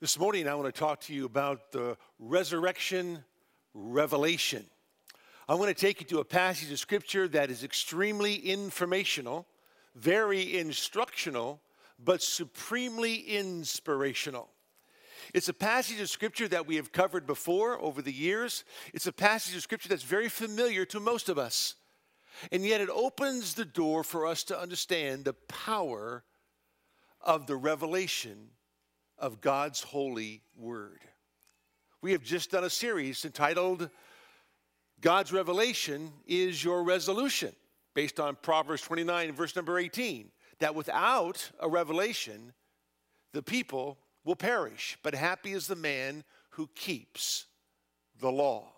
This morning, I want to talk to you about the resurrection revelation. I want to take you to a passage of scripture that is extremely informational, very instructional, but supremely inspirational. It's a passage of scripture that we have covered before over the years. It's a passage of scripture that's very familiar to most of us. And yet it opens the door for us to understand the power of the revelation of God's holy word. We have just done a series entitled God's Revelation is Your Resolution, based on Proverbs 29, verse number 18, that without a revelation, the people will perish, but happy is the man who keeps the law.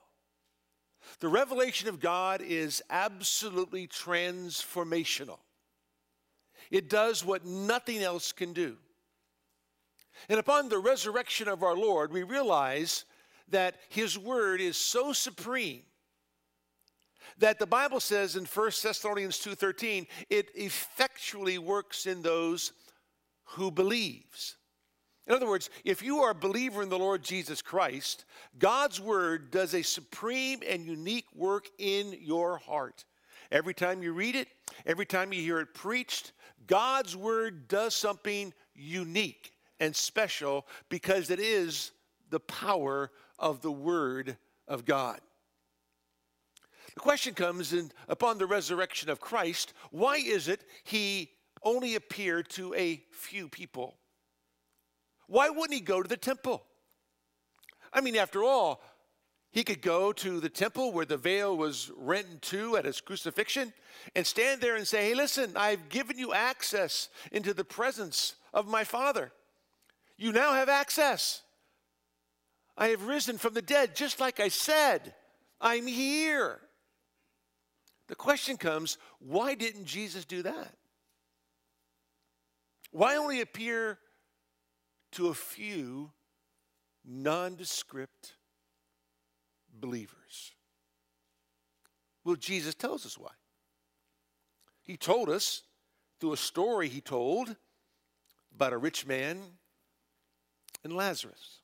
The revelation of God is absolutely transformational. It does what nothing else can do. And upon the resurrection of our Lord, we realize that his word is so supreme that the Bible says in 1 Thessalonians 2:13, it effectually works in those who believes. In other words, if you are a believer in the Lord Jesus Christ, God's word does a supreme and unique work in your heart. Every time you read it, every time you hear it preached, God's word does something unique and special because it is the power of the word of God. The question comes in, upon the resurrection of Christ, why is it he only appeared to a few people? Why wouldn't he go to the temple? I mean, after all, he could go to the temple where the veil was rent in two at his crucifixion and stand there and say, Hey, listen, I've given you access into the presence of my Father. You now have access. I have risen from the dead, just like I said. I'm here. The question comes why didn't Jesus do that? Why only appear to a few nondescript believers? Well, Jesus tells us why. He told us through a story he told about a rich man and Lazarus.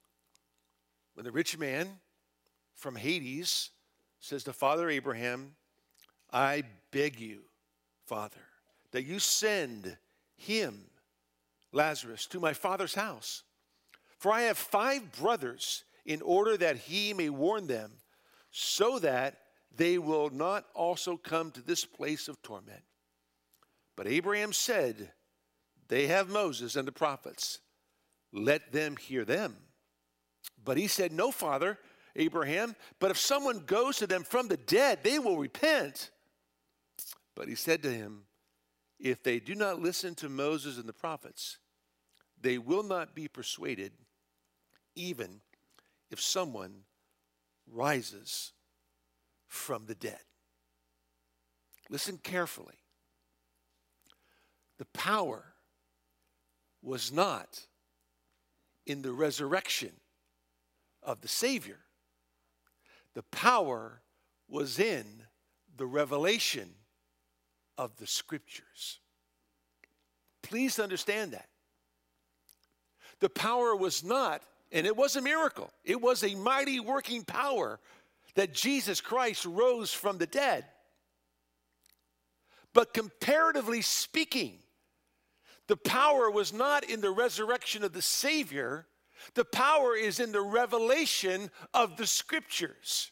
When the rich man from Hades says to Father Abraham, I beg you, Father, that you send him Lazarus to my father's house. For I have five brothers, in order that he may warn them, so that they will not also come to this place of torment. But Abraham said, They have Moses and the prophets. Let them hear them. But he said, No, Father, Abraham, but if someone goes to them from the dead, they will repent. But he said to him, if they do not listen to Moses and the prophets, they will not be persuaded, even if someone rises from the dead. Listen carefully. The power was not in the resurrection of the Savior, the power was in the revelation of the scriptures. Please understand that. The power was not, and it was a miracle, it was a mighty working power that Jesus Christ rose from the dead. But comparatively speaking, the power was not in the resurrection of the Savior, the power is in the revelation of the Scriptures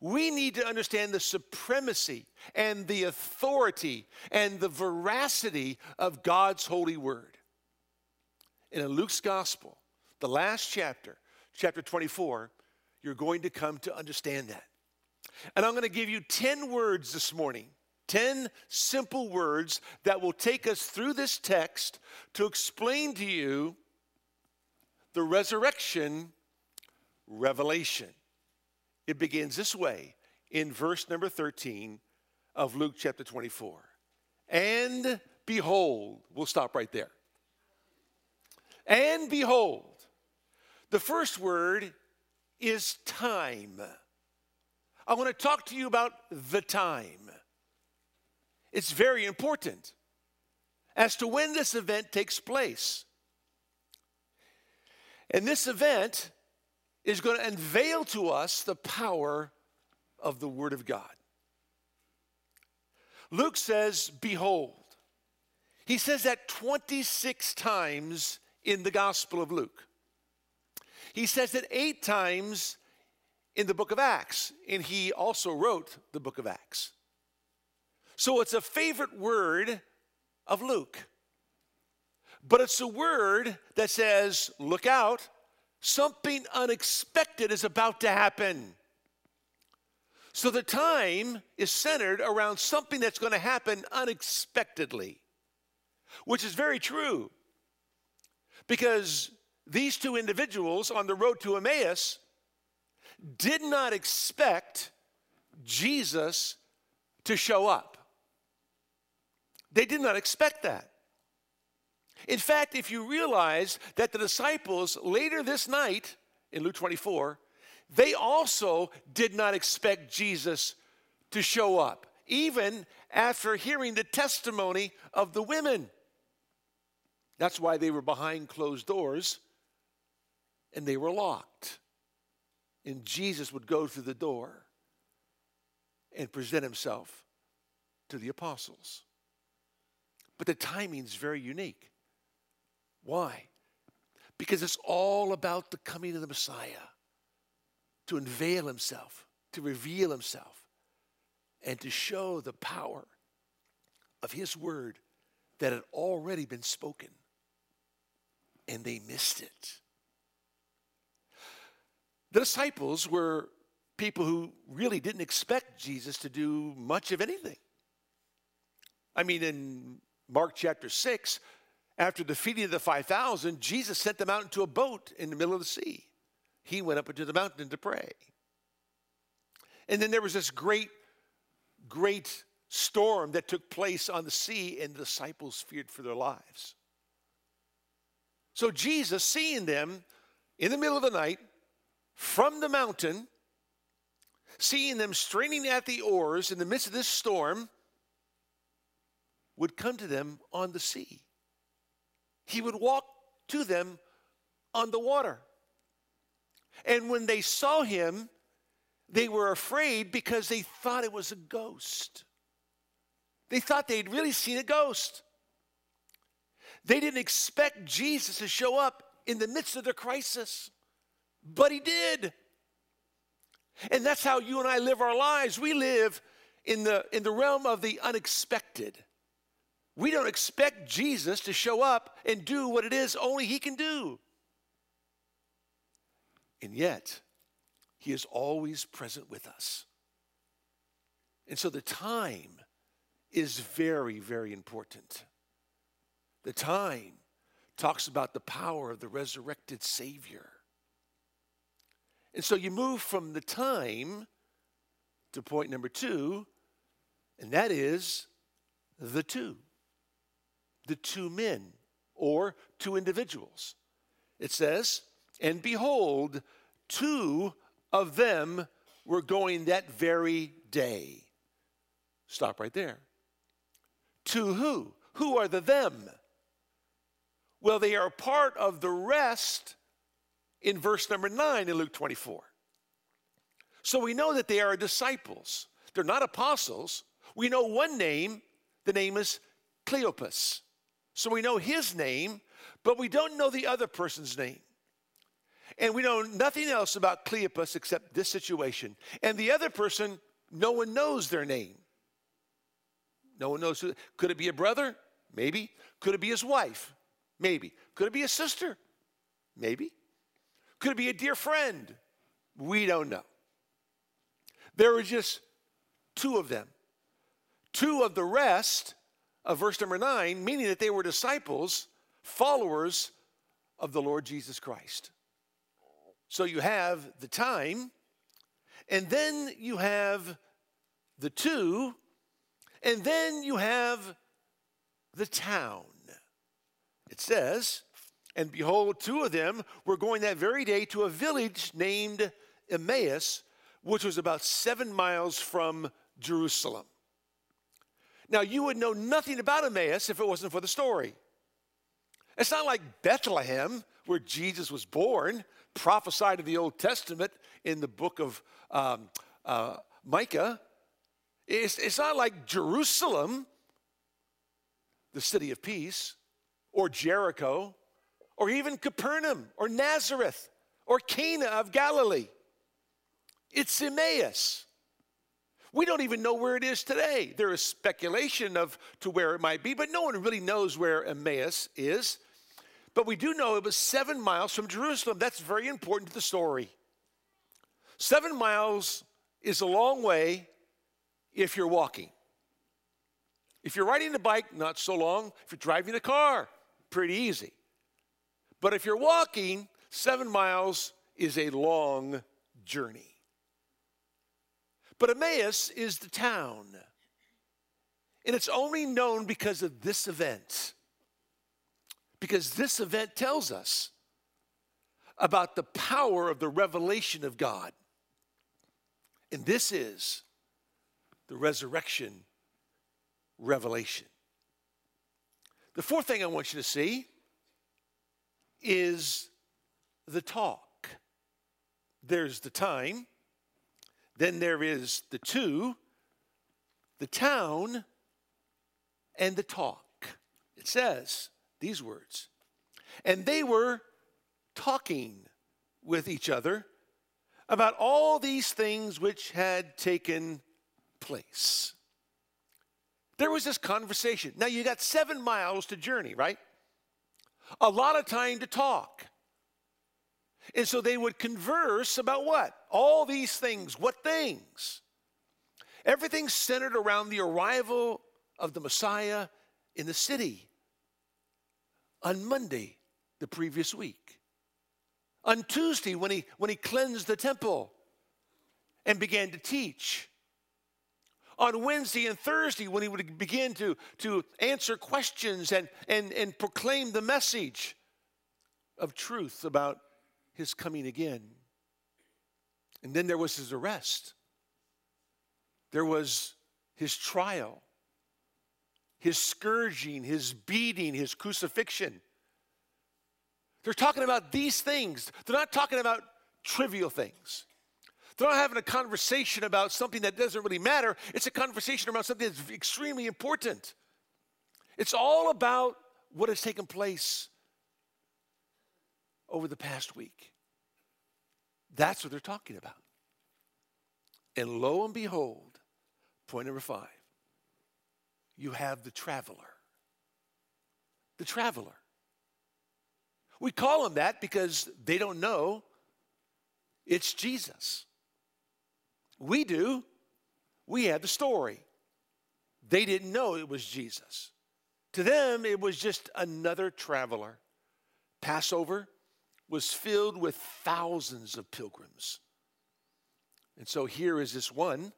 we need to understand the supremacy and the authority and the veracity of God's holy word. in Luke's gospel, the last chapter, chapter 24, you're going to come to understand that. And I'm going to give you 10 words this morning, 10 simple words that will take us through this text to explain to you the resurrection revelation. It begins this way in verse number 13 of Luke chapter 24. And behold, we'll stop right there. And behold, the first word is time. I want to talk to you about the time. It's very important as to when this event takes place. And this event is going to unveil to us the power of the Word of God. Luke says, Behold. He says that 26 times in the Gospel of Luke. He says it eight times in the book of Acts, and he also wrote the book of Acts. So it's a favorite word of Luke. But it's a word that says, look out, something unexpected is about to happen. So the time is centered around something that's going to happen unexpectedly, which is very true. Because these two individuals on the road to Emmaus did not expect Jesus to show up. They did not expect that. In fact, if you realize that the disciples later this night in Luke 24, they also did not expect Jesus to show up, even after hearing the testimony of the women. That's why they were behind closed doors and they were locked. And Jesus would go through the door and present himself to the apostles. But the timing is very unique. Why? Because it's all about the coming of the Messiah to unveil himself, to reveal himself, and to show the power of his word that had already been spoken. And they missed it. The disciples were people who really didn't expect Jesus to do much of anything. I mean, in Mark chapter 6, after the feeding of the 5,000, Jesus sent them out into a boat in the middle of the sea. He went up into the mountain to pray. And then there was this great, great storm that took place on the sea, and the disciples feared for their lives. So Jesus, seeing them in the middle of the night from the mountain, seeing them straining at the oars in the midst of this storm, would come to them on the sea. He would walk to them on the water. And when they saw him, they were afraid because they thought it was a ghost. They thought they'd really seen a ghost. They didn't expect Jesus to show up in the midst of their crisis, but he did. And that's how you and I live our lives. We live in the, in the realm of the unexpected. We don't expect Jesus to show up and do what it is only he can do. And yet, he is always present with us. And so the time is very, very important. The time talks about the power of the resurrected Savior. And so you move from the time to point number two, and that is the two the two men or two individuals. It says, And behold, two of them were going that very day. Stop right there. To who? Who are the them? Well, they are part of the rest in verse number 9 in Luke 24. So we know that they are disciples. They're not apostles. We know one name, the name is Cleopas. So we know his name, but we don't know the other person's name. And we know nothing else about Cleopas except this situation. And the other person, no one knows their name. No one knows who. Could it be a brother? Maybe. Could it be his wife? Maybe. Could it be a sister? Maybe. Could it be a dear friend? We don't know. There were just two of them. Two of the rest of verse number nine, meaning that they were disciples, followers of the Lord Jesus Christ. So you have the time, and then you have the two, and then you have the town. It says, And behold, two of them were going that very day to a village named Emmaus, which was about seven miles from Jerusalem. Now, you would know nothing about Emmaus if it wasn't for the story. It's not like Bethlehem, where Jesus was born, prophesied in the Old Testament in the book of um, uh, Micah. It's, it's not like Jerusalem, the city of peace, or Jericho, or even Capernaum, or Nazareth, or Cana of Galilee. It's Emmaus. We don't even know where it is today. There is speculation of to where it might be, but no one really knows where Emmaus is. But we do know it was seven miles from Jerusalem. That's very important to the story. Seven miles is a long way if you're walking. If you're riding a bike, not so long. If you're driving a car, pretty easy. But if you're walking, seven miles is a long journey. But Emmaus is the town. And it's only known because of this event. Because this event tells us about the power of the revelation of God. And this is the resurrection revelation. The fourth thing I want you to see is the talk. There's the time, then there is the two, the town, and the talk. It says these words. And they were talking with each other about all these things which had taken place. There was this conversation. Now, you got seven miles to journey, right? A lot of time to talk. And so they would converse about what? All these things. What things? Everything centered around the arrival of the Messiah in the city on Monday the previous week. On Tuesday, when he, when he cleansed the temple and began to teach. On Wednesday and Thursday, when he would begin to, to answer questions and, and, and proclaim the message of truth about his coming again. And then there was his arrest, there was his trial, his scourging, his beating, his crucifixion. They're talking about these things, they're not talking about trivial things. They're not having a conversation about something that doesn't really matter. It's a conversation about something that's extremely important. It's all about what has taken place over the past week. That's what they're talking about. And lo and behold, point number five, you have the traveler. The traveler. We call them that because they don't know it's Jesus. We do. We had the story. They didn't know it was Jesus. To them, it was just another traveler. Passover was filled with thousands of pilgrims. And so here is this one,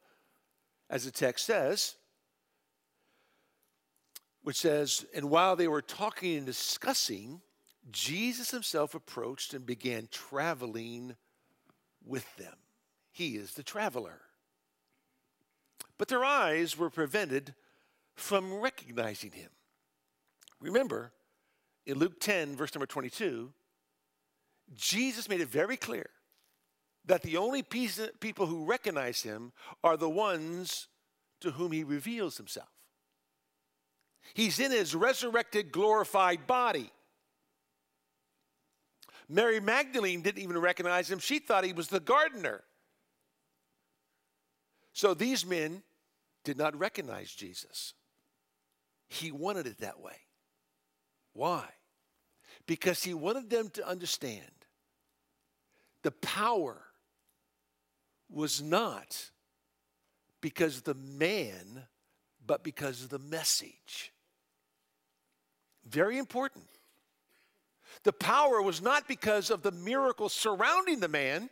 as the text says, which says, And while they were talking and discussing, Jesus himself approached and began traveling with them. He is the traveler. But their eyes were prevented from recognizing him. Remember, in Luke 10, verse number 22, Jesus made it very clear that the only people who recognize him are the ones to whom he reveals himself. He's in his resurrected, glorified body. Mary Magdalene didn't even recognize him. She thought he was the gardener. So these men did not recognize Jesus. He wanted it that way. Why? Because he wanted them to understand the power was not because of the man, but because of the message. Very important. The power was not because of the miracle surrounding the man.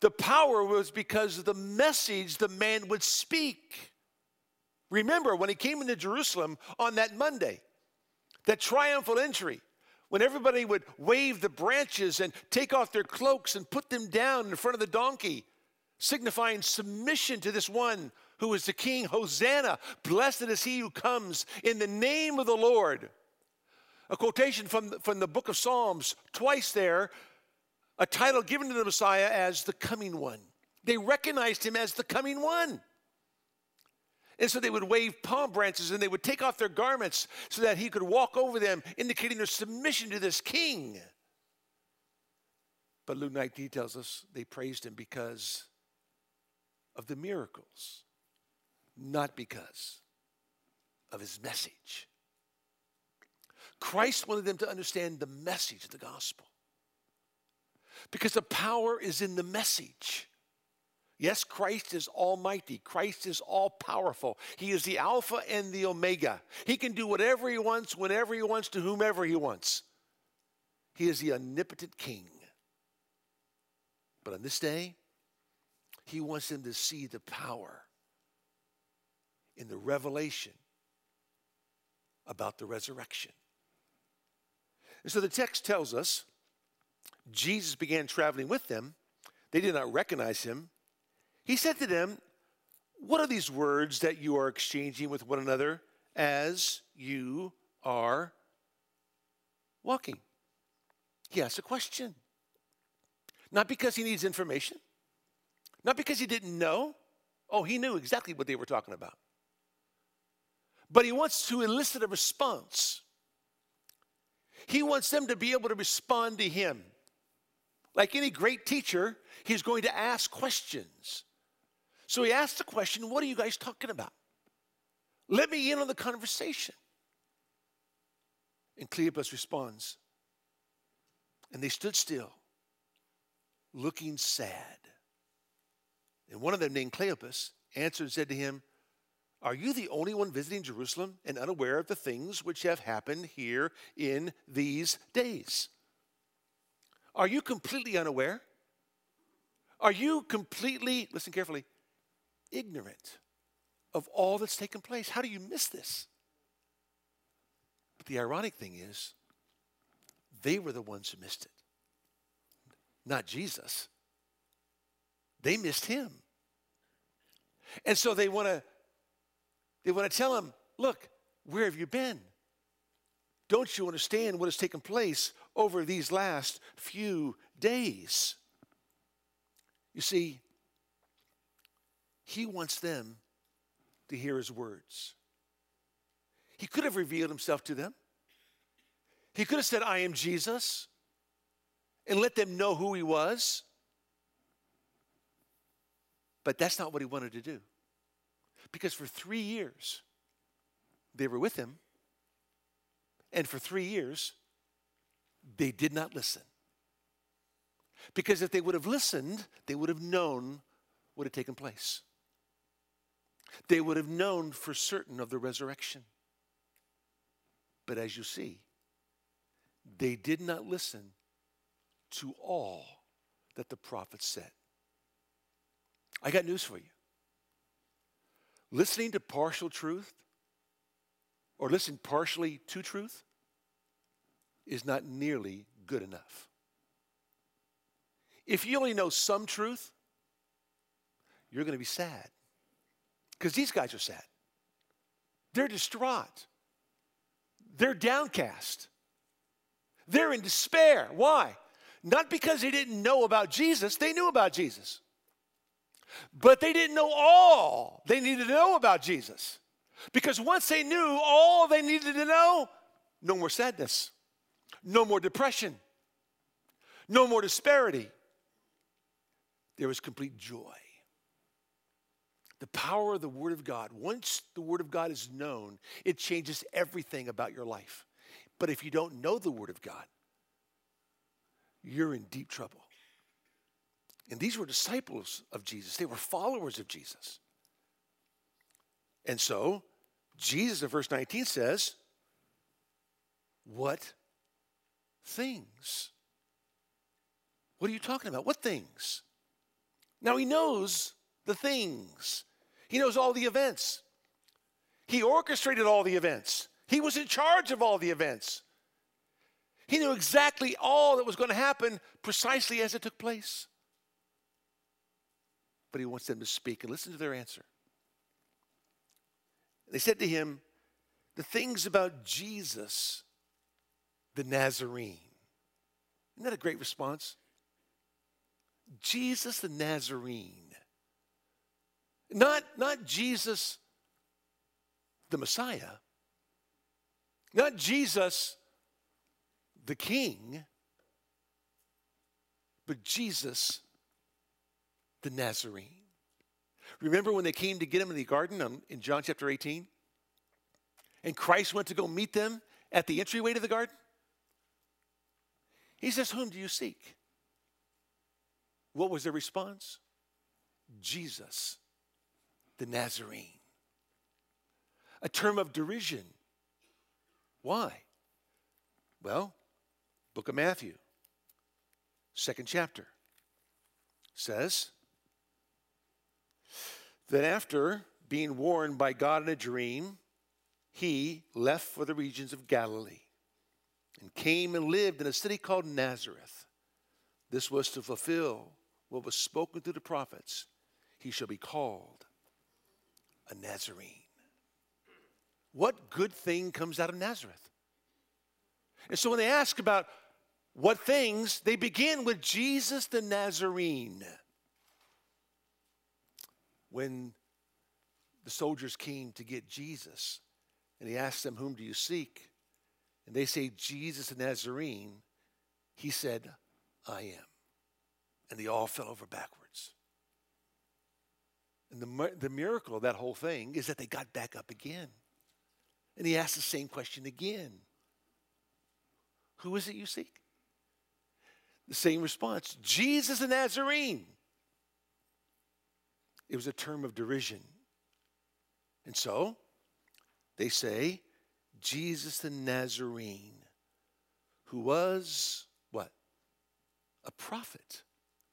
The power was because of the message the man would speak. Remember when he came into Jerusalem on that Monday, that triumphal entry, when everybody would wave the branches and take off their cloaks and put them down in front of the donkey, signifying submission to this one who is the king. Hosanna, blessed is he who comes in the name of the Lord. a quotation from from the book of Psalms, twice there, a title given to the Messiah as the coming one. They recognized him as the coming one. And so they would wave palm branches and they would take off their garments so that he could walk over them, indicating their submission to this king. But Luke 19 tells us they praised him because of the miracles, not because of his message. Christ wanted them to understand the message of the gospel because the power is in the message. Yes, Christ is almighty. Christ is all powerful. He is the Alpha and the Omega. He can do whatever he wants, whenever he wants, to whomever he wants. He is the omnipotent King. But on this day, he wants them to see the power in the revelation about the resurrection. And so the text tells us Jesus began traveling with them. They did not recognize him. He said to them, What are these words that you are exchanging with one another as you are walking? He asked a question. Not because he needs information, not because he didn't know. Oh, he knew exactly what they were talking about. But he wants to elicit a response. He wants them to be able to respond to him. Like any great teacher, he's going to ask questions. So he asked the question, What are you guys talking about? Let me in on the conversation. And Cleopas responds, and they stood still, looking sad. And one of them, named Cleopas, answered and said to him, Are you the only one visiting Jerusalem and unaware of the things which have happened here in these days? Are you completely unaware? Are you completely, listen carefully, ignorant of all that's taken place. How do you miss this? But the ironic thing is, they were the ones who missed it, not Jesus. They missed him. And so they want to they want to tell him, "Look, where have you been? Don't you understand what has taken place over these last few days?" You see, he wants them to hear his words. He could have revealed himself to them. He could have said, I am Jesus, and let them know who he was. But that's not what he wanted to do. Because for three years, they were with him, and for three years, they did not listen. Because if they would have listened, they would have known what had taken place they would have known for certain of the resurrection. But as you see, they did not listen to all that the prophets said. I got news for you. Listening to partial truth or listening partially to truth is not nearly good enough. If you only know some truth, you're going to be sad. Because these guys are sad. They're distraught. They're downcast. They're in despair. Why? Not because they didn't know about Jesus, they knew about Jesus. But they didn't know all they needed to know about Jesus. Because once they knew all they needed to know, no more sadness, no more depression, no more disparity. There was complete joy. The power of the Word of God. Once the Word of God is known, it changes everything about your life. But if you don't know the Word of God, you're in deep trouble. And these were disciples of Jesus, they were followers of Jesus. And so, Jesus in verse 19 says, What things? What are you talking about? What things? Now, he knows the things. He knows all the events. He orchestrated all the events. He was in charge of all the events. He knew exactly all that was going to happen precisely as it took place. But he wants them to speak and listen to their answer. They said to him, The things about Jesus the Nazarene. Isn't that a great response? Jesus the Nazarene. Not, not Jesus the Messiah, not Jesus the King, but Jesus the Nazarene. Remember when they came to get him in the garden in John chapter 18? And Christ went to go meet them at the entryway to the garden? He says, Whom do you seek? What was their response? Jesus, the Nazarene. A term of derision. Why? Well, book of Matthew, second chapter, says that after being warned by God in a dream, he left for the regions of Galilee and came and lived in a city called Nazareth. This was to fulfill what was spoken through the prophets. He shall be called a Nazarene. What good thing comes out of Nazareth? And so when they ask about what things, they begin with Jesus the Nazarene. When the soldiers came to get Jesus, and he asked them, Whom do you seek? And they say, Jesus the Nazarene. He said, I am. And they all fell over backwards. And the, the miracle of that whole thing is that they got back up again. And he asked the same question again Who is it you seek? The same response Jesus the Nazarene. It was a term of derision. And so they say, Jesus the Nazarene, who was what? A prophet.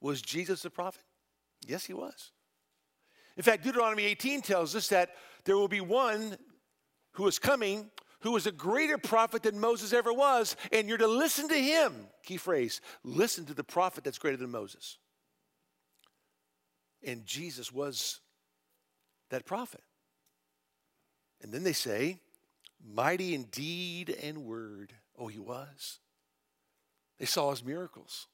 Was Jesus a prophet? Yes, he was. In fact, Deuteronomy 18 tells us that there will be one who is coming who is a greater prophet than Moses ever was, and you're to listen to him. Key phrase listen to the prophet that's greater than Moses. And Jesus was that prophet. And then they say, mighty in deed and word. Oh, he was. They saw his miracles.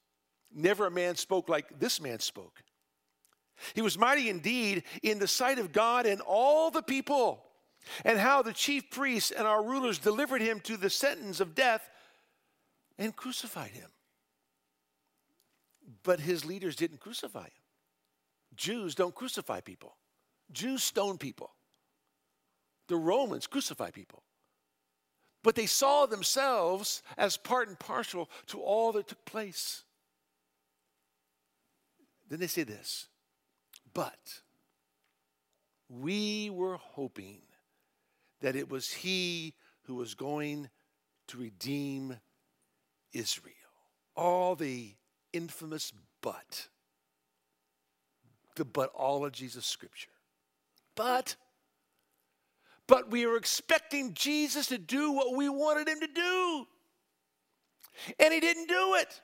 Never a man spoke like this man spoke. He was mighty indeed in the sight of God and all the people, and how the chief priests and our rulers delivered him to the sentence of death and crucified him. But his leaders didn't crucify him. Jews don't crucify people, Jews stone people. The Romans crucify people. But they saw themselves as part and partial to all that took place. Then they say this, but we were hoping that it was he who was going to redeem Israel. All the infamous but. The butologies of Scripture. But but we were expecting Jesus to do what we wanted him to do. And he didn't do it.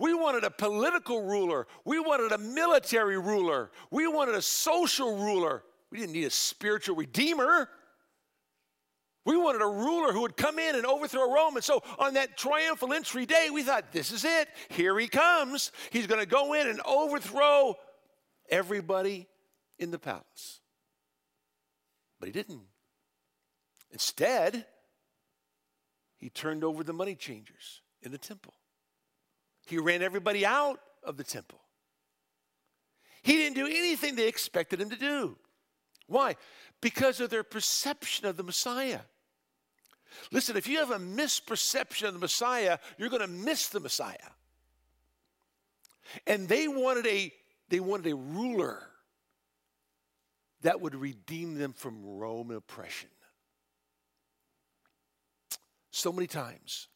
We wanted a political ruler. We wanted a military ruler. We wanted a social ruler. We didn't need a spiritual redeemer. We wanted a ruler who would come in and overthrow Rome. And so on that triumphal entry day, we thought, this is it. Here he comes. He's going to go in and overthrow everybody in the palace. But he didn't. Instead, he turned over the money changers in the temple. He ran everybody out of the temple. He didn't do anything they expected him to do. Why? Because of their perception of the Messiah. Listen, if you have a misperception of the Messiah, you're going to miss the Messiah. And they wanted a they wanted a ruler that would redeem them from Roman oppression. So many times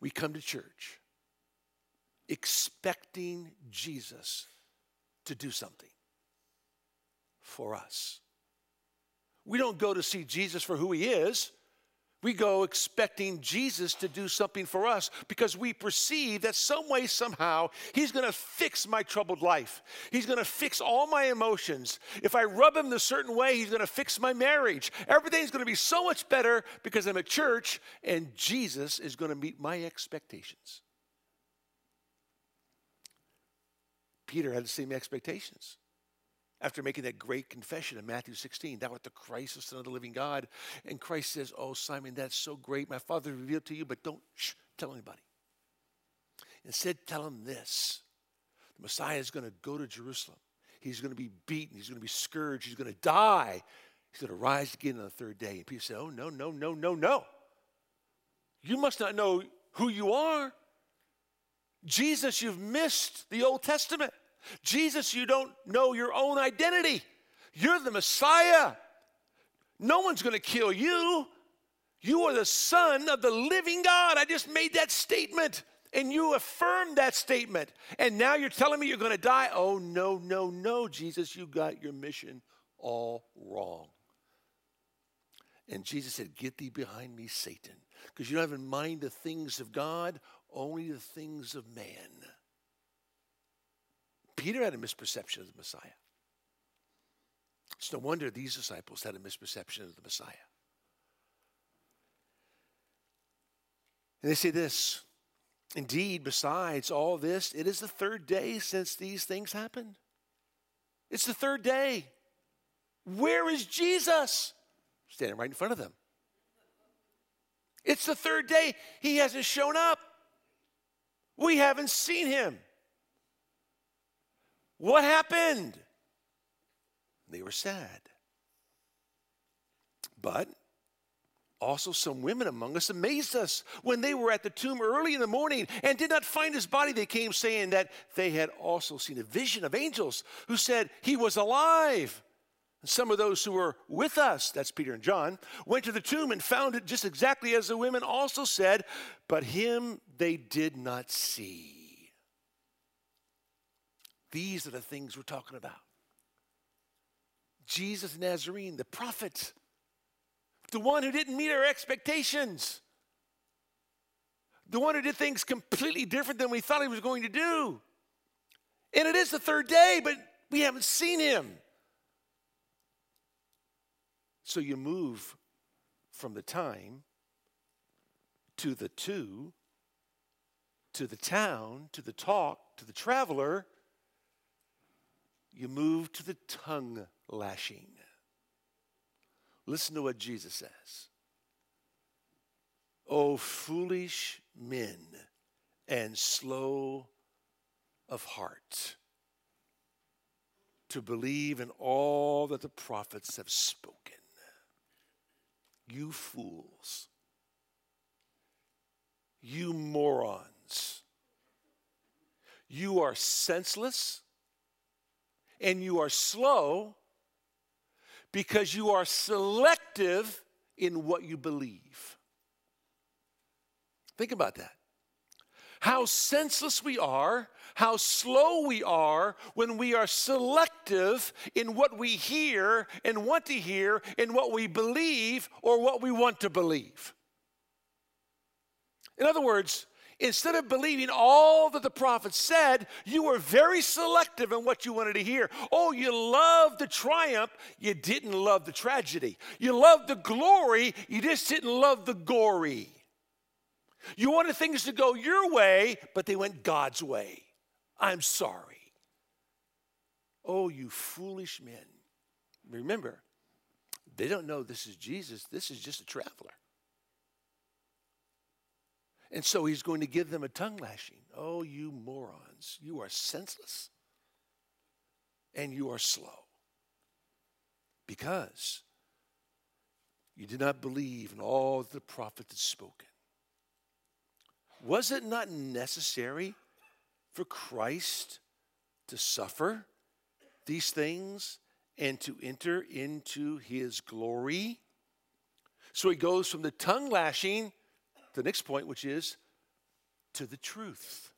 we come to church expecting Jesus to do something for us. We don't go to see Jesus for who he is. We go expecting Jesus to do something for us because we perceive that some way, somehow, He's to fix my troubled life. He's to fix all my emotions. If I rub Him a certain way, He's to fix my marriage. Everything's to be so much better because I'm at church and Jesus is to meet my expectations. Peter had the same expectations after making that great confession in Matthew 16, thou art the Christ, the Son of the living God. And Christ says, Oh, Simon, that's so great. My Father revealed to you, but don't shh, tell anybody. Instead, tell him this the Messiah is going to go to Jerusalem. He's going to be beaten. He's going to be scourged. He's going to die. He's going to rise again on the third day. And people say, Oh, no, no, no, no, no. You must not know who you are. Jesus, you've missed the Old Testament. Jesus, you don't know your own identity. You're the Messiah. No one's going to kill you. You are the Son of the living God. I just made that statement and you affirmed that statement. And now you're telling me you're going to die? Oh, no, no, no, Jesus, you got your mission all wrong. And Jesus said, Get thee behind me, Satan, because you don't have in mind the things of God, only the things of man. Peter had a misperception of the Messiah. It's no wonder these disciples had a misperception of the Messiah. And they say this Indeed, besides all this, it is the third day since these things happened. It's the third day. Where is Jesus? Standing right in front of them. It's the third day. He hasn't shown up. We haven't seen him. What happened? They were sad. But also, some women among us amazed us when they were at the tomb early in the morning and did not find his body. They came saying that they had also seen a vision of angels who said he was alive. some of those who were with us, that's Peter and John, went to the tomb and found it just exactly as the women also said, but him they did not see. These are the things we're talking about. Jesus Nazarene, the prophet, the one who didn't meet our expectations, the one who did things completely different than we thought he was going to do. And it is the third day, but we haven't seen him. So you move from the time to the two to the town to the talk to the traveler you move to the tongue lashing. Listen to what Jesus says. O foolish men and slow of heart to believe in all that the prophets have spoken. You fools. You morons. You are senseless and you are slow because you are selective in what you believe. Think about that. How senseless we are, how slow we are when we are selective in what we hear and want to hear, in what we believe or what we want to believe. In other words, Instead of believing all that the prophets said, you were very selective in what you wanted to hear. Oh, you loved the triumph, you didn't love the tragedy. You loved the glory, you just didn't love the gory. You wanted things to go your way, but they went God's way. I'm sorry. Oh, you foolish men. Remember, they don't know this is Jesus, this is just a traveler. And so he's going to give them a tongue lashing. Oh, you morons, you are senseless and you are slow because you did not believe in all that the prophets had spoken. Was it not necessary for Christ to suffer these things and to enter into his glory? So he goes from the tongue lashing the next point, which is to the truth.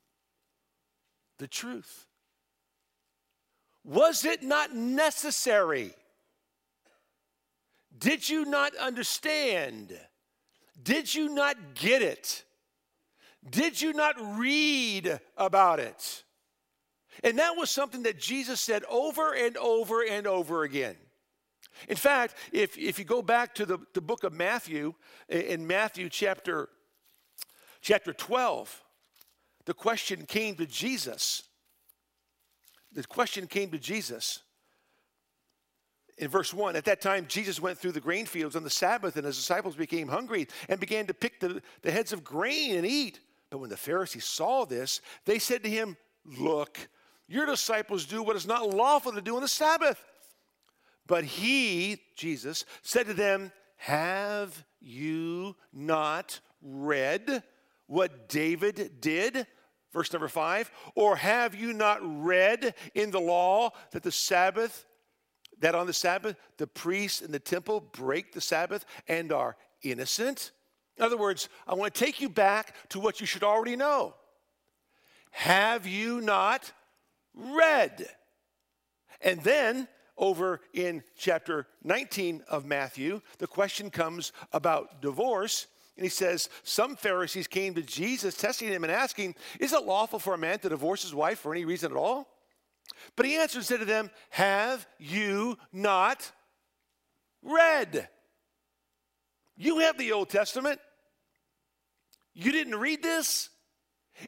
The truth. Was it not necessary? Did you not understand? Did you not get it? Did you not read about it? And that was something that Jesus said over and over and over again. In fact, if, if you go back to the, the book of Matthew, in Matthew chapter, chapter 12, the question came to Jesus. The question came to Jesus in verse 1 at that time jesus went through the grain fields on the sabbath and his disciples became hungry and began to pick the, the heads of grain and eat. But when the pharisees saw this they said to him look your disciples do what is not lawful to do on the sabbath. But he jesus said to them have you not read what david did Verse number five, or have you not read in the law that the Sabbath that on the Sabbath, the priests in the temple break the Sabbath and are innocent? In other words, I want to take you back to what you should already know. Have you not read? And then over in chapter 19 of Matthew, the question comes about divorce. And he says, Some Pharisees came to Jesus, testing him and asking, Is it lawful for a man to divorce his wife for any reason at all? But he answered and said to them, Have you not read? You have the Old Testament. You didn't read this?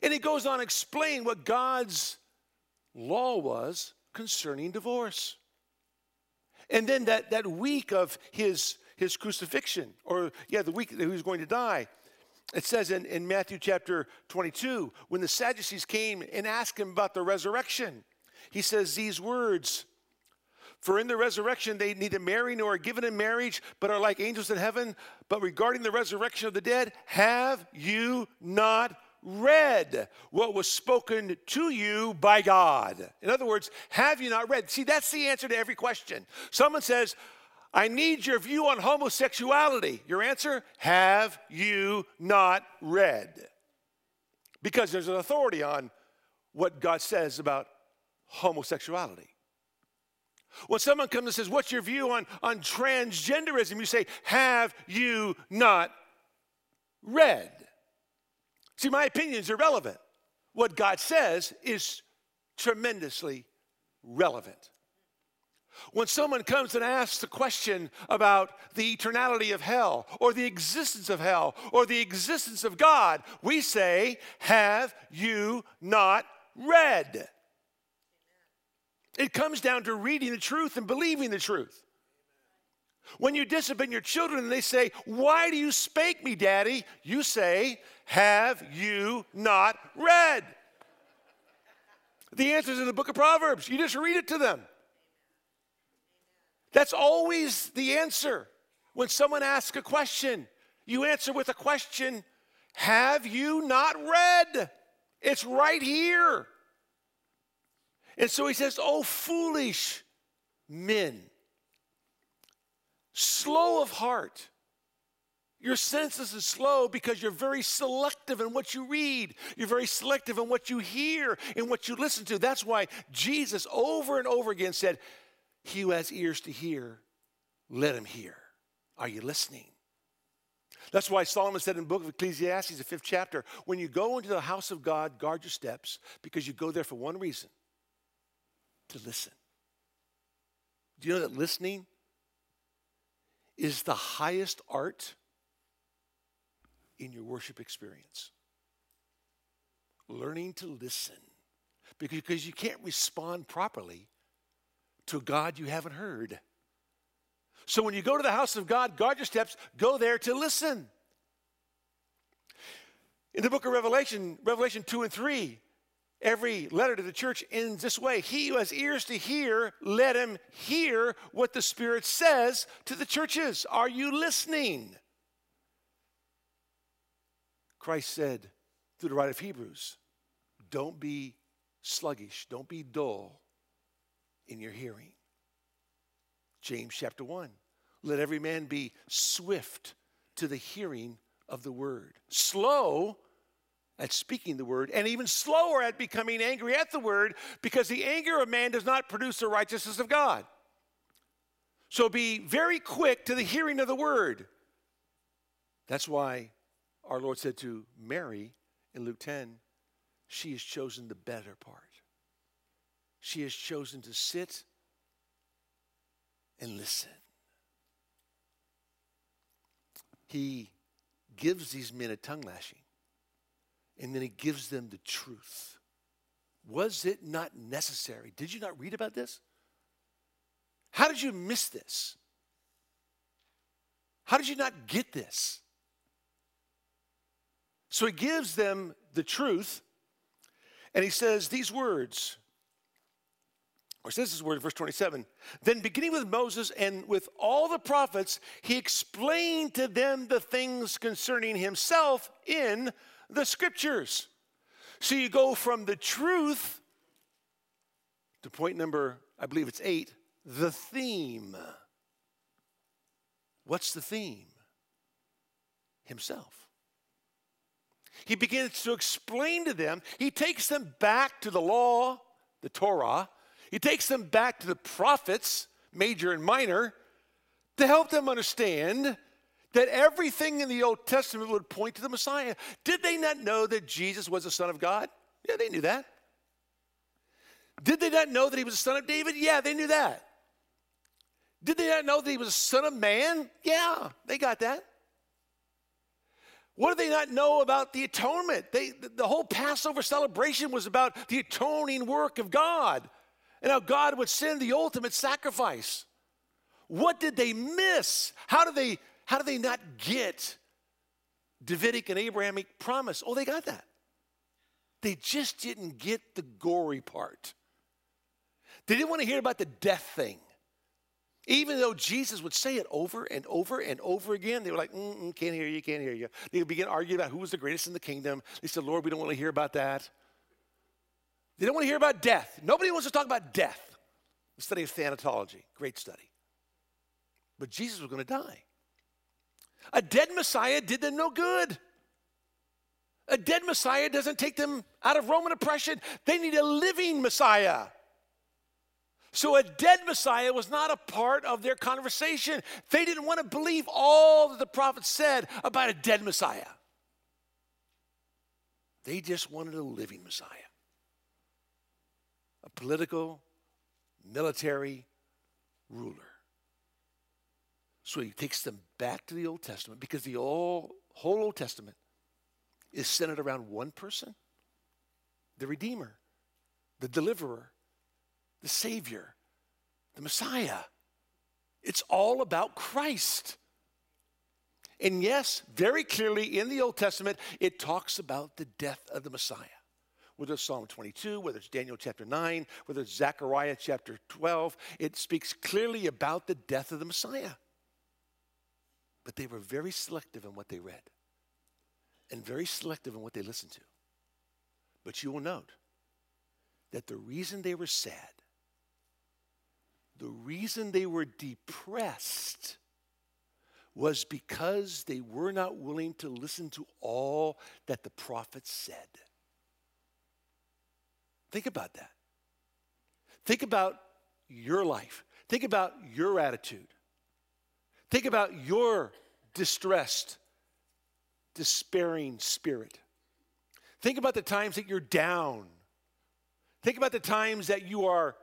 And he goes on to explain what God's law was concerning divorce. And then that, that week of his, his crucifixion, or yeah, the week that he was going to die, it says in, in Matthew chapter 22, when the Sadducees came and asked him about the resurrection, he says these words For in the resurrection they neither marry nor are given in marriage, but are like angels in heaven. But regarding the resurrection of the dead, have you not read what was spoken to you by God? In other words, have you not read? See, that's the answer to every question. Someone says, I need your view on homosexuality. Your answer, have you not read? Because there's an authority on what God says about homosexuality. When someone comes and says, What's your view on, on transgenderism? You say, Have you not read? See, my opinion is irrelevant. What God says is tremendously relevant. When someone comes and asks a question about the eternality of hell, or the existence of hell, or the existence of God, we say, Have you not read? It comes down to reading the truth and believing the truth. When you discipline your children and they say, Why do you spank me, daddy? You say, Have you not read? The answer is in the book of Proverbs. You just read it to them. That's always the answer. When someone asks a question, you answer with a question Have you not read? It's right here. And so he says, Oh, foolish men, slow of heart. Your senses is slow because you're very selective in what you read. You're very selective in what you hear and what you listen to. That's why Jesus over and over again said, He who has ears to hear, let him hear. Are you listening? That's why Solomon said in the book of Ecclesiastes, the fifth chapter, when you go into the house of God, guard your steps because you go there for one reason to listen. Do you know that listening is the highest art in your worship experience? Learning to listen. Because you can't respond properly to God you haven't heard. So when you go to the house of God, guard your steps, go there to listen. In the book of Revelation, Revelation 2 and 3, Every letter to the church ends this way He who has ears to hear, let him hear what the Spirit says to the churches. Are you listening? Christ said through the writer of Hebrews, don't be sluggish, don't be dull in your hearing. James chapter 1, let every man be swift to the hearing of the word, slow at speaking the word, and even slower at becoming angry at the word, because the anger of man does not produce the righteousness of God. So be very quick to the hearing of the word, That's why our Lord said to Mary in Luke 10, she has chosen the better part. She has chosen to sit and listen. He gives these men a tongue lashing, and then he gives them the truth. Was it not necessary? Did you not read about this? How did you miss this? How did you not get this? So he gives them the truth, and he says these words, or says this is in verse 27 Then, beginning with Moses and with all the prophets, he explained to them the things concerning himself in the scriptures. So you go from the truth to point number, I believe it's eight, the theme. What's the theme? Himself. He begins to explain to them, he takes them back to the law, the Torah, he takes them back to the prophets, major and minor, to help them understand that everything in the Old Testament would point to the Messiah. Did they not know that Jesus was the Son of God? Yeah, they knew that. Did they not know that he was the son of David? Yeah, they knew that. Did they not know that he was the son of man? Yeah, they got that. What did they not know about the atonement? They, the whole Passover celebration was about the atoning work of God and how God would send the ultimate sacrifice. What did they miss? How did they, how did they not get Davidic and Abrahamic promise? Oh, they got that. They just didn't get the gory part. They didn't want to hear about the death thing. Even though Jesus would say it over and over and over again, they were like, can't hear you, can't hear you. They would begin arguing about who was the greatest in the kingdom. They said, Lord, we don't want to hear about that. They don't want to hear about death. Nobody wants to talk about death. The study of thanatology, great study. But Jesus was going to die. A dead Messiah did them no good. A dead Messiah doesn't take them out of Roman oppression. They need a living Messiah. So a dead Messiah was not a part of their conversation. They didn't want to believe all that the prophets said about a dead Messiah. They just wanted a living Messiah. A political, military ruler. So he takes them back to the Old Testament because the whole, whole Old Testament is centered around one person the Redeemer, the Deliverer, the Savior, the Messiah. It's all about Christ. And yes, very clearly in the Old Testament, it talks about the death of the Messiah. Whether it's Psalm 22, whether it's Daniel chapter 9, whether it's Zechariah chapter 12, it speaks clearly about the death of the Messiah. But they were very selective in what they read and very selective in what they listened to. But you will note that the reason they were sad the reason they were depressed was because they were not willing to listen to all that the prophets said. Think about that. Think about your life. Think about your attitude. Think about your distressed, despairing spirit. Think about the times that you're down. Think about the times that you are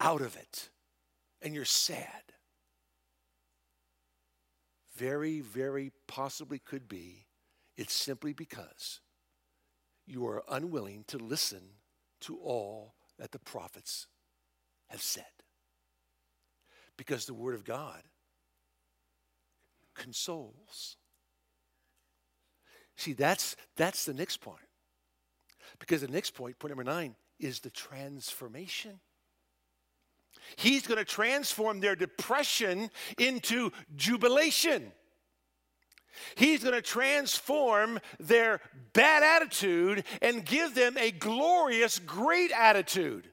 out of it and you're sad, very, very possibly could be it's simply because you are unwilling to listen to all that the prophets have said. Because the Word of God consoles. See, that's, that's the next point. Because the next point, point number nine, is the transformation. He's going to transform their depression into jubilation. He's going to transform their bad attitude and give them a glorious, great attitude.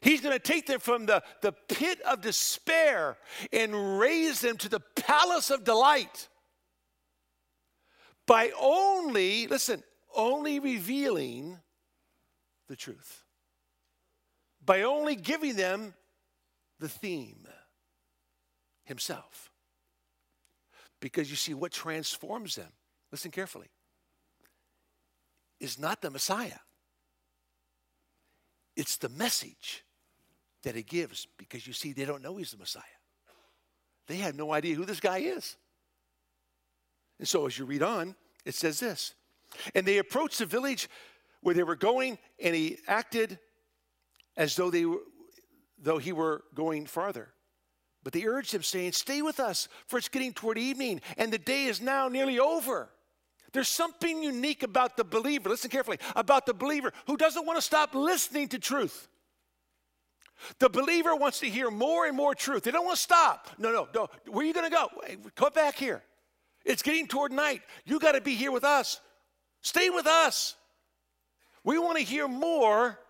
He's going to take them from the, the pit of despair and raise them to the palace of delight by only, listen, only revealing the truth by only giving them the theme himself. Because you see, what transforms them, listen carefully, is not the Messiah. It's the message that he gives because you see, they don't know he's the Messiah. They have no idea who this guy is. And so as you read on, it says this And they approached the village where they were going, and he acted as though, they were, though he were going farther. But they urged him, saying, Stay with us, for it's getting toward evening, and the day is now nearly over. There's something unique about the believer, listen carefully, about the believer who doesn't want to stop listening to truth. The believer wants to hear more and more truth. They don't want to stop. No, no, no. Where are you going to go? Come back here. It's getting toward night. You got to be here with us. Stay with us. We want to hear more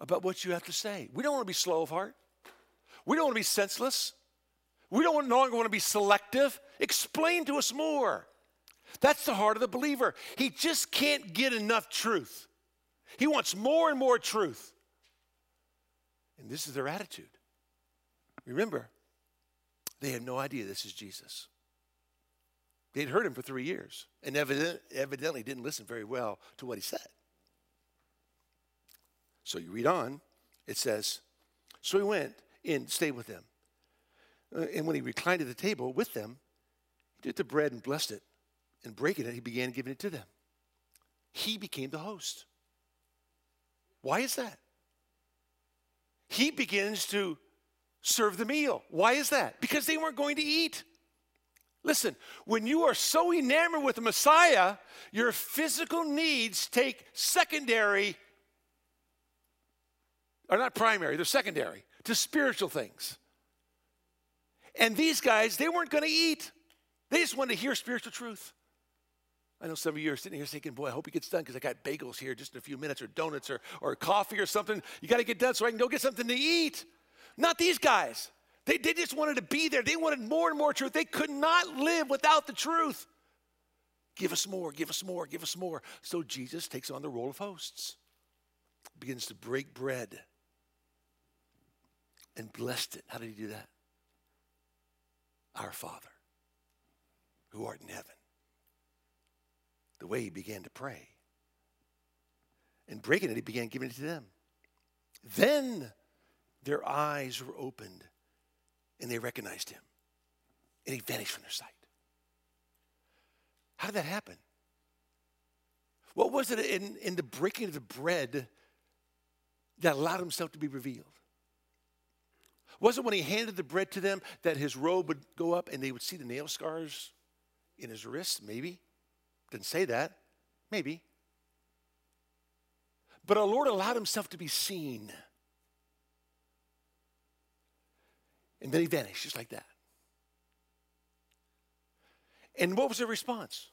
about what you have to say. We don't want to be slow of heart. We don't want to be senseless. We don't no longer want to be selective. Explain to us more. That's the heart of the believer. He just can't get enough truth. He wants more and more truth. And this is their attitude. Remember, they had no idea this is Jesus. They'd heard him for three years and evidently didn't listen very well to what he said. So you read on, it says, So he went in, stayed with them. Uh, and when he reclined at the table with them, he took the bread and blessed it. And breaking it, he began giving it to them. He became the host. Why is that? He begins to serve the meal. Why is that? Because they weren't going to eat. Listen, when you are so enamored with the Messiah, your physical needs take secondary, or not primary, they're secondary to spiritual things. And these guys, they weren't going to eat. They just wanted to hear spiritual truth. I know some of you are sitting here thinking, boy, I hope he gets done because I got bagels here just in a few minutes or donuts or, or coffee or something. You got to get done so I can go get something to eat. Not these guys. They, they just wanted to be there. They wanted more and more truth. They could not live without the truth. Give us more, give us more, give us more. So Jesus takes on the role of hosts, begins to break bread and blessed it. How did he do that? Our Father, who art in heaven. The way he began to pray. And breaking it, he began giving it to them. Then their eyes were opened and they recognized him. And he vanished from their sight. How did that happen? What was it in, in the breaking of the bread that allowed himself to be revealed? Was it when he handed the bread to them that his robe would go up and they would see the nail scars in his wrists? Maybe. Didn't say that. Maybe. But our Lord allowed himself to be seen. And then he vanished just like that. And what was the response?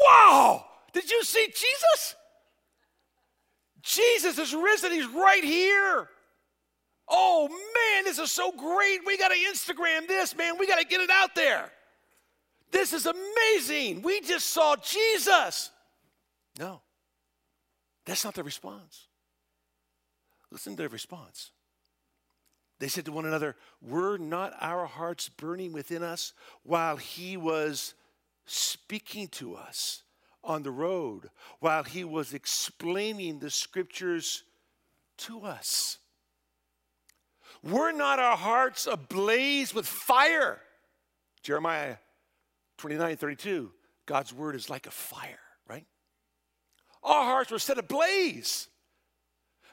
Wow! Did you see Jesus? Jesus is risen. He's right here. Oh man, this is so great. We got to Instagram this, man. We got to get it out there. This is amazing. We just saw Jesus. No, that's not the response. Listen to the response. They said to one another, Were not our hearts burning within us while he was speaking to us on the road, while he was explaining the scriptures to us? Were not our hearts ablaze with fire? Jeremiah 29 32. God's word is like a fire, right? Our hearts were set ablaze,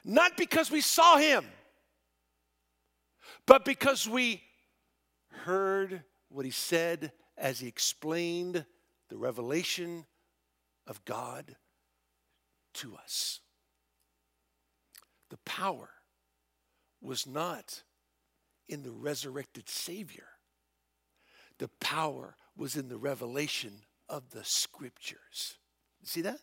not because we saw him, but because we heard what he said as he explained the revelation of God to us. The power was not in the resurrected Savior, the power was in the revelation of the scriptures. See that?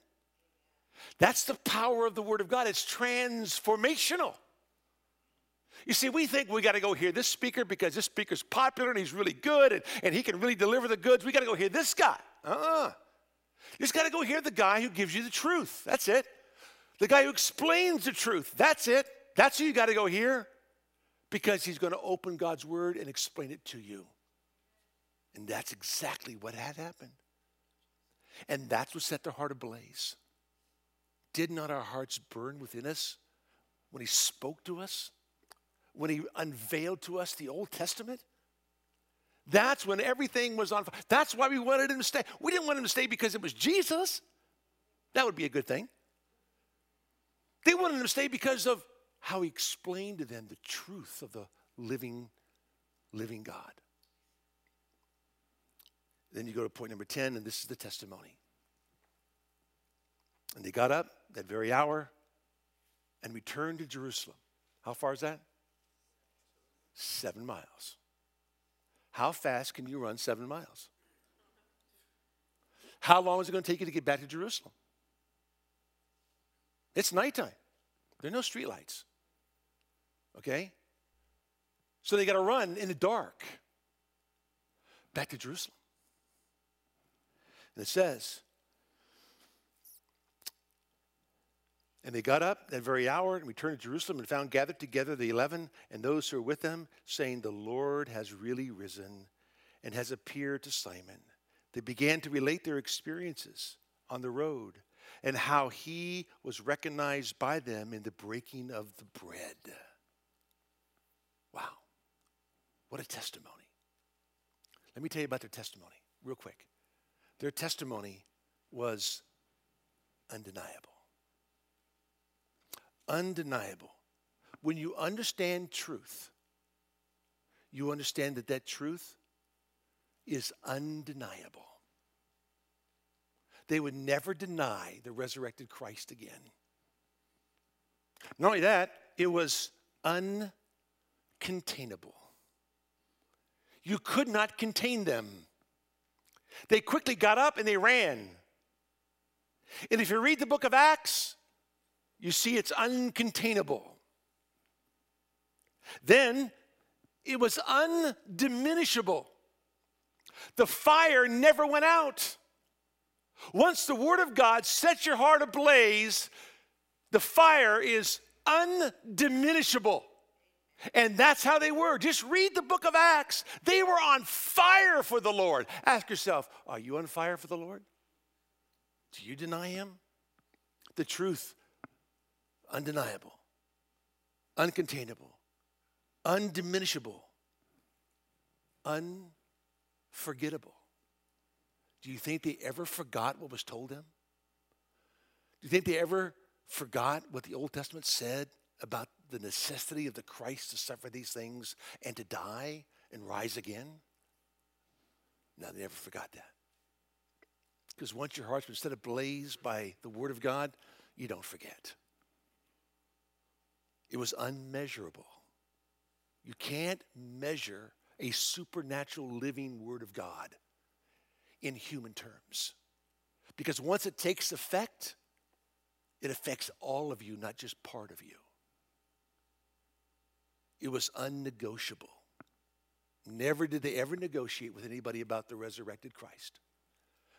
That's the power of the Word of God. It's transformational. You see, we think we got to go hear this speaker because this speaker's popular and he's really good and, and he can really deliver the goods. We got to go hear this guy. Uh uh-uh. You just got to go hear the guy who gives you the truth. That's it. The guy who explains the truth. That's it. That's who you got to go hear because he's going to open God's word and explain it to you. And that's exactly what had happened. And that's what set their heart ablaze. Did not our hearts burn within us when he spoke to us? When he unveiled to us the Old Testament? That's when everything was on fire. That's why we wanted him to stay. We didn't want him to stay because it was Jesus. That would be a good thing. They wanted him to stay because of how he explained to them the truth of the living, living God. Then you go to point number 10, and this is the testimony. And they got up that very hour and returned to Jerusalem. How far is that? Seven miles. How fast can you run seven miles? How long is it going to take you to get back to Jerusalem? It's nighttime. There are no streetlights. Okay? So they got to run in the dark back to Jerusalem. And it says, And they got up that very hour and returned to Jerusalem and found gathered together the eleven and those who were with them, saying, The Lord has really risen and has appeared to Simon. They began to relate their experiences on the road and how he was recognized by them in the breaking of the bread. Wow. What a testimony. Let me tell you about their testimony real quick. Their testimony was undeniable undeniable. When you understand truth, you understand that that truth is undeniable. They would never deny the resurrected Christ again. Not only that, it was uncontainable. You could not contain them. They quickly got up and they ran. And if you read the book of Acts, you see, it's uncontainable. Then it was undiminishable. The fire never went out. Once the Word of God sets your heart ablaze, the fire is undiminishable. And that's how they were. Just read the book of Acts. They were on fire for the Lord. Ask yourself are you on fire for the Lord? Do you deny Him? The truth undeniable, uncontainable, undiminishable, unforgettable. Do you think they ever forgot what was told them? Do you think they ever forgot what the Old Testament said about the necessity of the Christ to suffer these things and to die and rise again? No, they never forgot that. Because once your heart's been set ablaze by the Word of God, you don't forget. It was unmeasurable. You can't measure a supernatural living Word of God in human terms. Because once it takes effect, it affects all of you, not just part of you. It was unnegotiable. Never did they ever negotiate with anybody about the resurrected Christ.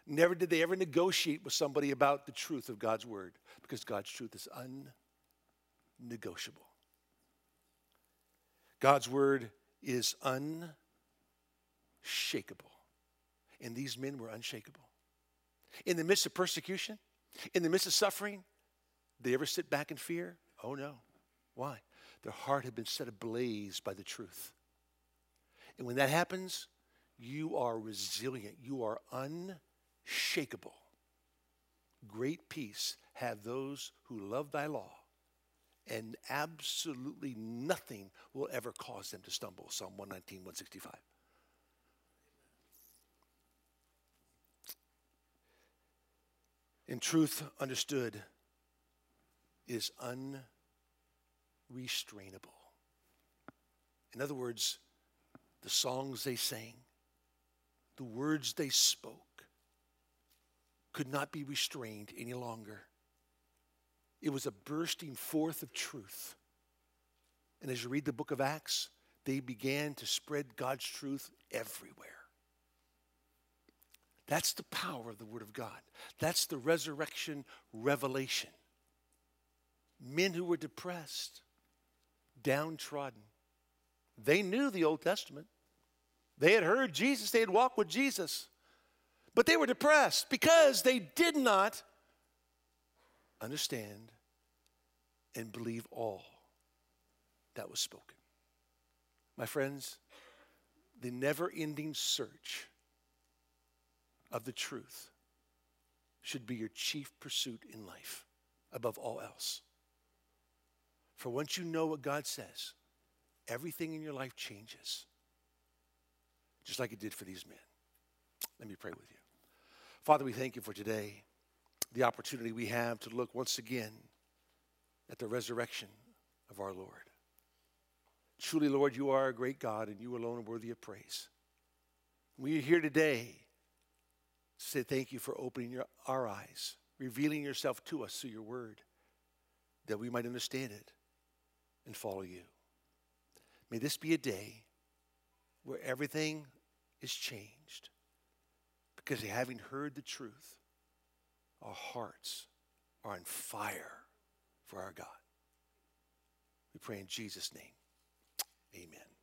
Never did they ever negotiate with somebody about the truth of God's word because God's truth is unnegotiable. God's word is unshakable. And these men were unshakable. In the midst of persecution, in the midst of suffering, did they ever sit back in fear? Oh no. Why? Their heart had been set ablaze by the truth. And when that happens, you are resilient. You are unshakable. Great peace have those who love thy law and absolutely nothing will ever cause them to stumble. Psalm 119, 165. In truth, understood is unrestrainable. In other words, the songs they sang, the words they spoke, could not be restrained any longer. It was a bursting forth of truth. And as you read the book of Acts, they began to spread God's truth everywhere. That's the power of the Word of God. That's the resurrection revelation. Men who were depressed, downtrodden, they knew the Old Testament. They had heard Jesus, they had walked with Jesus, but they were depressed because they did not understand and believe all that was spoken. My friends, the never ending search of the truth should be your chief pursuit in life above all else. For once you know what God says, everything in your life changes, just like it did for these men. Let me pray with you. Father, we thank you for today, the opportunity we have to look once again at the resurrection of our Lord. Truly, Lord, you are a great God and you alone are worthy of praise. We are here today to say thank you for opening your, our eyes, revealing yourself to us through your word, that we might understand it and follow you. May this be a day where everything is changed because having heard the truth, our hearts are on fire for our God. We pray in Jesus' name. Amen.